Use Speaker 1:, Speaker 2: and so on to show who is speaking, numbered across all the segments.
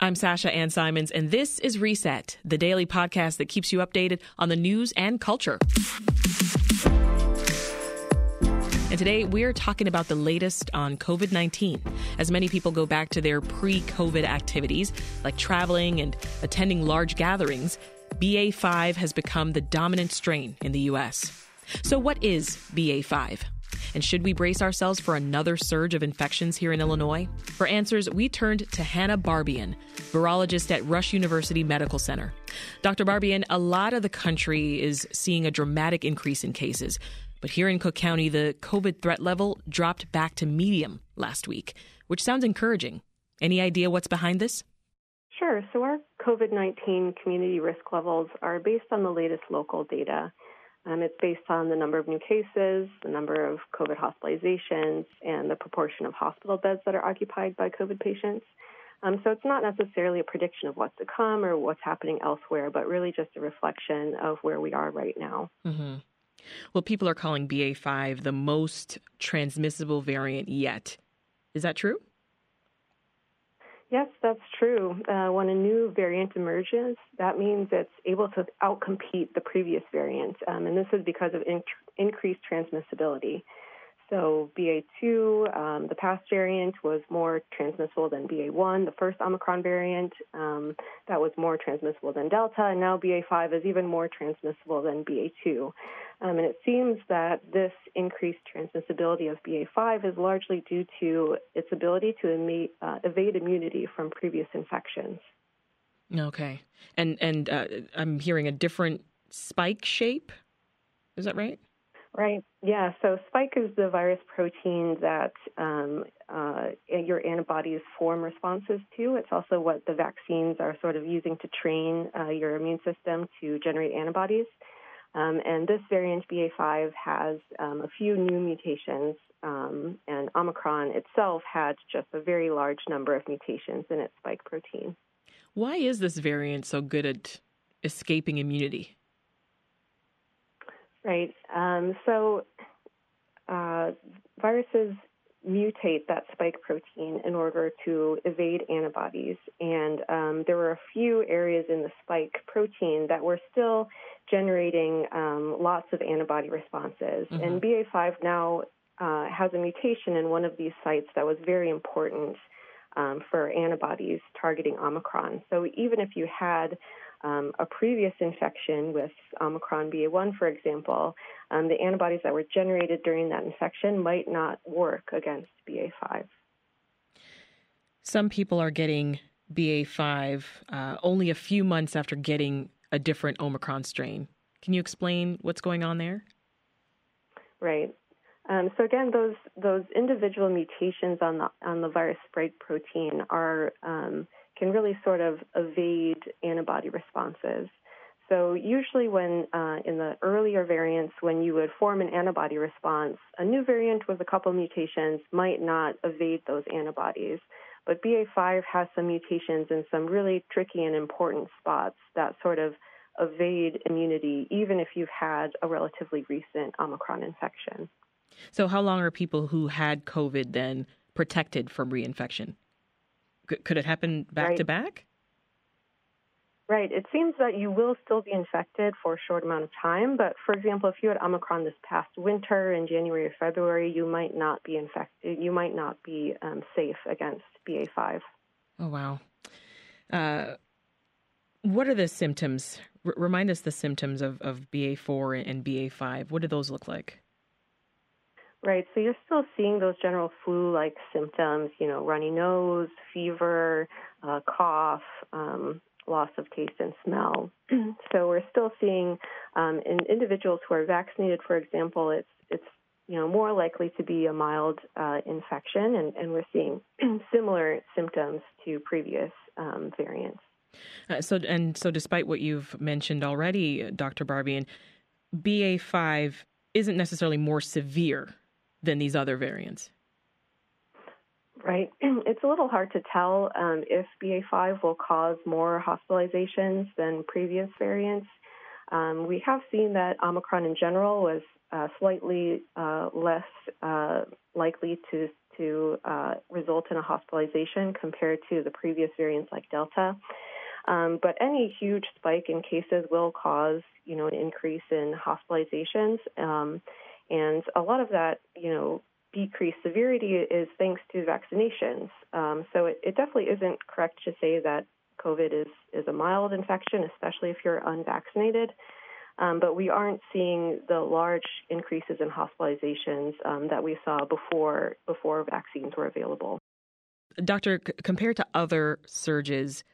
Speaker 1: I'm Sasha Ann Simons, and this is Reset, the daily podcast that keeps you updated on the news and culture. And today we're talking about the latest on COVID 19. As many people go back to their pre COVID activities, like traveling and attending large gatherings, BA5 has become the dominant strain in the U.S. So, what is BA5? And should we brace ourselves for another surge of infections here in Illinois? For answers, we turned to Hannah Barbian, virologist at Rush University Medical Center. Dr. Barbian, a lot of the country is seeing a dramatic increase in cases. But here in Cook County, the COVID threat level dropped back to medium last week, which sounds encouraging. Any idea what's behind this?
Speaker 2: Sure. So, our COVID 19 community risk levels are based on the latest local data. Um, it's based on the number of new cases, the number of COVID hospitalizations, and the proportion of hospital beds that are occupied by COVID patients. Um, so it's not necessarily a prediction of what's to come or what's happening elsewhere, but really just a reflection of where we are right now.
Speaker 1: Mm-hmm. Well, people are calling BA5 the most transmissible variant yet. Is that true?
Speaker 2: Yes, that's true. Uh, when a new variant emerges, that means it's able to outcompete the previous variant, um, and this is because of in- increased transmissibility. So BA2, um, the past variant, was more transmissible than BA1, the first Omicron variant. Um, that was more transmissible than Delta, and now BA5 is even more transmissible than BA2. Um, and it seems that this increased transmissibility of BA5 is largely due to its ability to uh, evade immunity from previous infections.
Speaker 1: Okay, and and uh, I'm hearing a different spike shape. Is that right?
Speaker 2: Right. Yeah. So spike is the virus protein that um, uh, your antibodies form responses to. It's also what the vaccines are sort of using to train uh, your immune system to generate antibodies. Um, and this variant BA5 has um, a few new mutations, um, and Omicron itself had just a very large number of mutations in its spike protein.
Speaker 1: Why is this variant so good at escaping immunity?
Speaker 2: Right. Um, so uh, viruses mutate that spike protein in order to evade antibodies. And um, there were a few areas in the spike protein that were still generating um, lots of antibody responses. Mm-hmm. And BA5 now uh, has a mutation in one of these sites that was very important um, for antibodies targeting Omicron. So even if you had um, a previous infection with Omicron BA1, for example, um, the antibodies that were generated during that infection might not work against BA5.
Speaker 1: Some people are getting BA5 uh, only a few months after getting a different Omicron strain. Can you explain what's going on there?
Speaker 2: Right. Um, so again, those those individual mutations on the on the virus spike protein are um, can really sort of evade antibody responses. So usually, when uh, in the earlier variants, when you would form an antibody response, a new variant with a couple mutations might not evade those antibodies. But BA5 has some mutations in some really tricky and important spots that sort of evade immunity, even if you've had a relatively recent Omicron infection.
Speaker 1: So, how long are people who had COVID then protected from reinfection? Could it happen back
Speaker 2: right.
Speaker 1: to back?
Speaker 2: Right. It seems that you will still be infected for a short amount of time, but for example, if you had Omicron this past winter in January or February, you might not be infected. You might not be um, safe against BA5.
Speaker 1: Oh wow. Uh, What are the symptoms? R- remind us the symptoms of, of BA4 and BA5. What do those look like?
Speaker 2: Right. So you're still seeing those general flu like symptoms, you know, runny nose, fever, uh, cough, um, loss of taste and smell. so we're still seeing um, in individuals who are vaccinated, for example, it's it's you know more likely to be a mild uh, infection, and, and we're seeing similar symptoms to previous um, variants.
Speaker 1: Uh, so and so, despite what you've mentioned already, Dr. Barbian, BA five isn't necessarily more severe than these other variants.
Speaker 2: Right. It's a little hard to tell um, if BA5 will cause more hospitalizations than previous variants. Um, we have seen that Omicron in general was uh, slightly uh, less uh, likely to to uh, result in a hospitalization compared to the previous variants like Delta. Um, but any huge spike in cases will cause, you know, an increase in hospitalizations, um, and a lot of that, you know, decreased severity is thanks to vaccinations. Um, so it, it, definitely isn't correct to say that COVID is, is a mild infection, especially if you're unvaccinated. Um, but we aren't seeing the large increases in hospitalizations um, that we saw before before vaccines were available.
Speaker 1: Doctor, c- compared to other surges,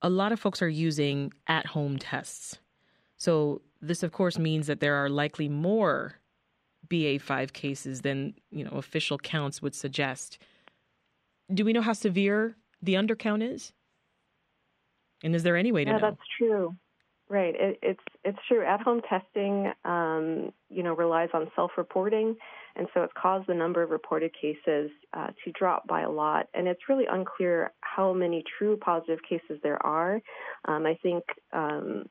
Speaker 1: a lot of folks are using at-home tests. So this, of course, means that there are likely more BA5 cases than you know official counts would suggest. Do we know how severe the undercount is? And is there any way to
Speaker 2: yeah,
Speaker 1: know?
Speaker 2: that's true. Right. It, it's it's true. At home testing, um, you know, relies on self-reporting, and so it's caused the number of reported cases uh, to drop by a lot. And it's really unclear how many true positive cases there are. Um, I think um,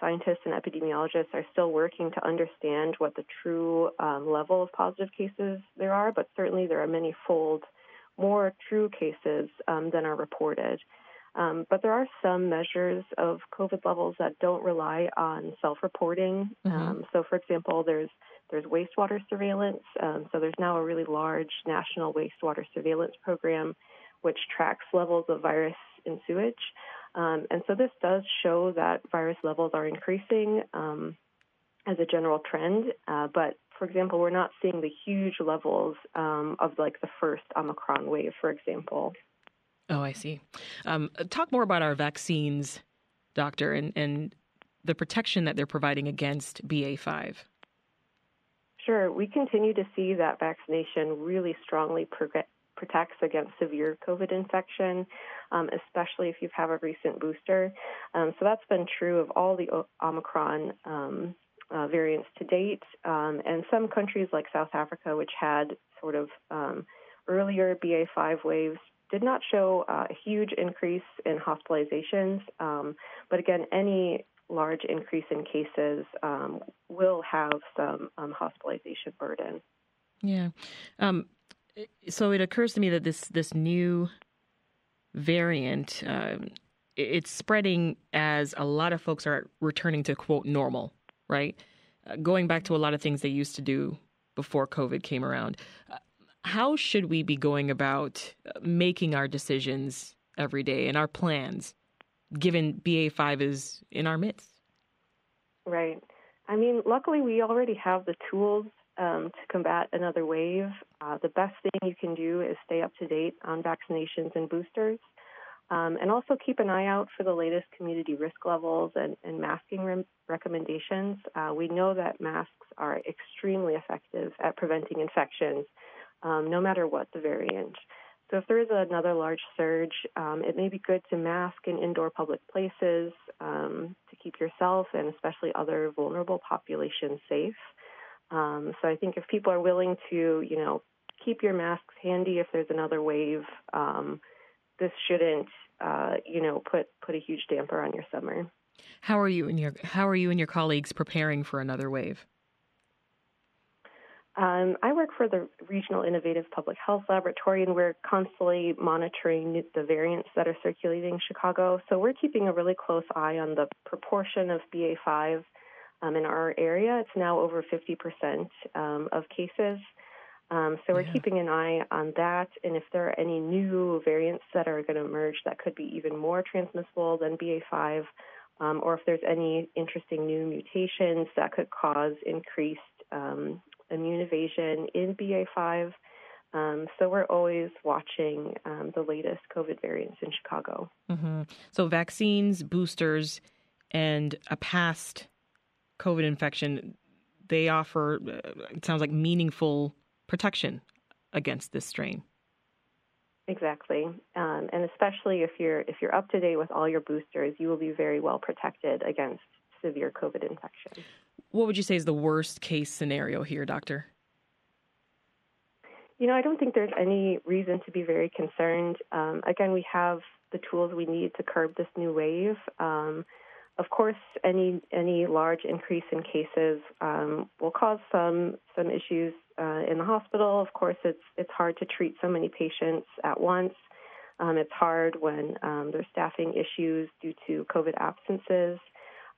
Speaker 2: scientists and epidemiologists are still working to understand what the true um, level of positive cases there are, but certainly there are many fold more true cases um, than are reported. Um, but there are some measures of COVID levels that don't rely on self-reporting. Mm-hmm. Um, so, for example, there's there's wastewater surveillance. Um, so there's now a really large national wastewater surveillance program, which tracks levels of virus in sewage. Um, and so this does show that virus levels are increasing um, as a general trend. Uh, but for example, we're not seeing the huge levels um, of like the first Omicron wave, for example.
Speaker 1: Oh, I see. Um, talk more about our vaccines, doctor, and, and the protection that they're providing against BA5.
Speaker 2: Sure. We continue to see that vaccination really strongly protects against severe COVID infection, um, especially if you have a recent booster. Um, so that's been true of all the Omicron um, uh, variants to date. Um, and some countries like South Africa, which had sort of um, earlier BA5 waves, did not show uh, a huge increase in hospitalizations. Um, but again, any large increase in cases will have some hospitalization burden.
Speaker 1: Yeah. Um, so it occurs to me that this this new variant um, it's spreading as a lot of folks are returning to quote normal, right? Uh, going back to a lot of things they used to do before COVID came around. Uh, how should we be going about uh, making our decisions every day and our plans, given BA5 is in our midst?
Speaker 2: Right. I mean, luckily, we already have the tools um, to combat another wave, uh, the best thing you can do is stay up to date on vaccinations and boosters. Um, and also keep an eye out for the latest community risk levels and, and masking re- recommendations. Uh, we know that masks are extremely effective at preventing infections, um, no matter what the variant. So, if there is another large surge, um, it may be good to mask in indoor public places um, to keep yourself and especially other vulnerable populations safe. Um, so I think if people are willing to, you know, keep your masks handy if there's another wave, um, this shouldn't, uh, you know, put put a huge damper on your summer.
Speaker 1: How are you and your How are you and your colleagues preparing for another wave?
Speaker 2: Um, I work for the Regional Innovative Public Health Laboratory, and we're constantly monitoring the variants that are circulating in Chicago. So we're keeping a really close eye on the proportion of BA5 um, in our area. It's now over 50% um, of cases. Um, so we're yeah. keeping an eye on that, and if there are any new variants that are going to emerge that could be even more transmissible than BA5, um, or if there's any interesting new mutations that could cause increased um, immune evasion in BA5. Um, so we're always watching um, the latest COVID variants in Chicago.
Speaker 1: Mm-hmm. So vaccines, boosters, and a past COVID infection, they offer, uh, it sounds like, meaningful protection against this strain.
Speaker 2: Exactly, um, and especially if you're if you're up to date with all your boosters, you will be very well protected against severe COVID infection.
Speaker 1: What would you say is the worst case scenario here, doctor?
Speaker 2: You know, I don't think there's any reason to be very concerned. Um, again, we have the tools we need to curb this new wave. Um, of course, any any large increase in cases um, will cause some some issues uh, in the hospital. Of course, it's it's hard to treat so many patients at once. Um, it's hard when um, there's staffing issues due to COVID absences.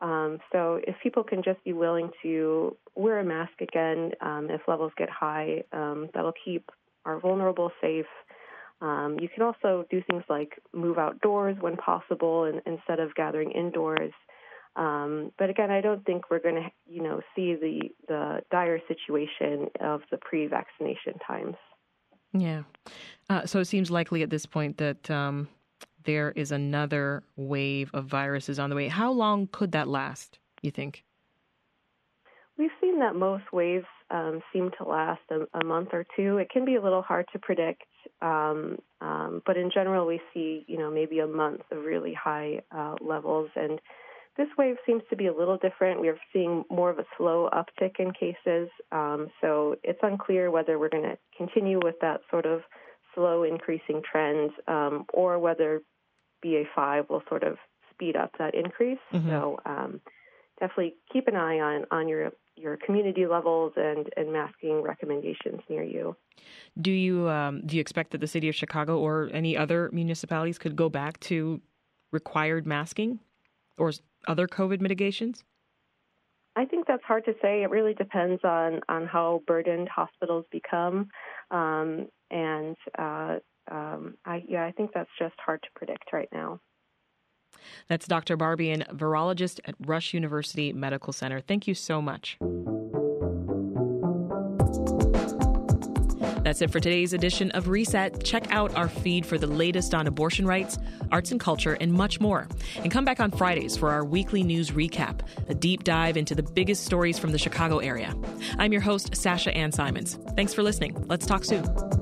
Speaker 2: Um, so if people can just be willing to wear a mask again, um, if levels get high, um, that'll keep our vulnerable safe. Um, you can also do things like move outdoors when possible and, instead of gathering indoors. Um, but again, I don't think we're going to, you know, see the the dire situation of the pre-vaccination times.
Speaker 1: Yeah. Uh, so it seems likely at this point that um, there is another wave of viruses on the way. How long could that last, you think?
Speaker 2: We've seen that most waves um, seem to last a, a, month or two. It can be a little hard to predict, um, um, but in general, we see you know maybe a month of really high uh, levels. And this wave seems to be a little different. We're seeing more of a slow uptick in cases, um, so it's unclear whether we're going to continue with that sort of slow increasing trend um, or whether BA5 will sort of speed up that increase. Mm-hmm. So um, definitely keep an eye on on your your community levels and and masking recommendations near you.
Speaker 1: Do you um, do you expect that the city of Chicago or any other municipalities could go back to required masking or other COVID mitigations?
Speaker 2: I think that's hard to say. It really depends on on how burdened hospitals become, um, and uh, um, I, yeah, I think that's just hard to predict right now.
Speaker 1: That's Dr. Barbian, virologist at Rush University Medical Center. Thank you so much. That's it for today's edition of Reset. Check out our feed for the latest on abortion rights, arts and culture, and much more. And come back on Fridays for our weekly news recap, a deep dive into the biggest stories from the Chicago area. I'm your host, Sasha Ann Simons. Thanks for listening. Let's talk soon.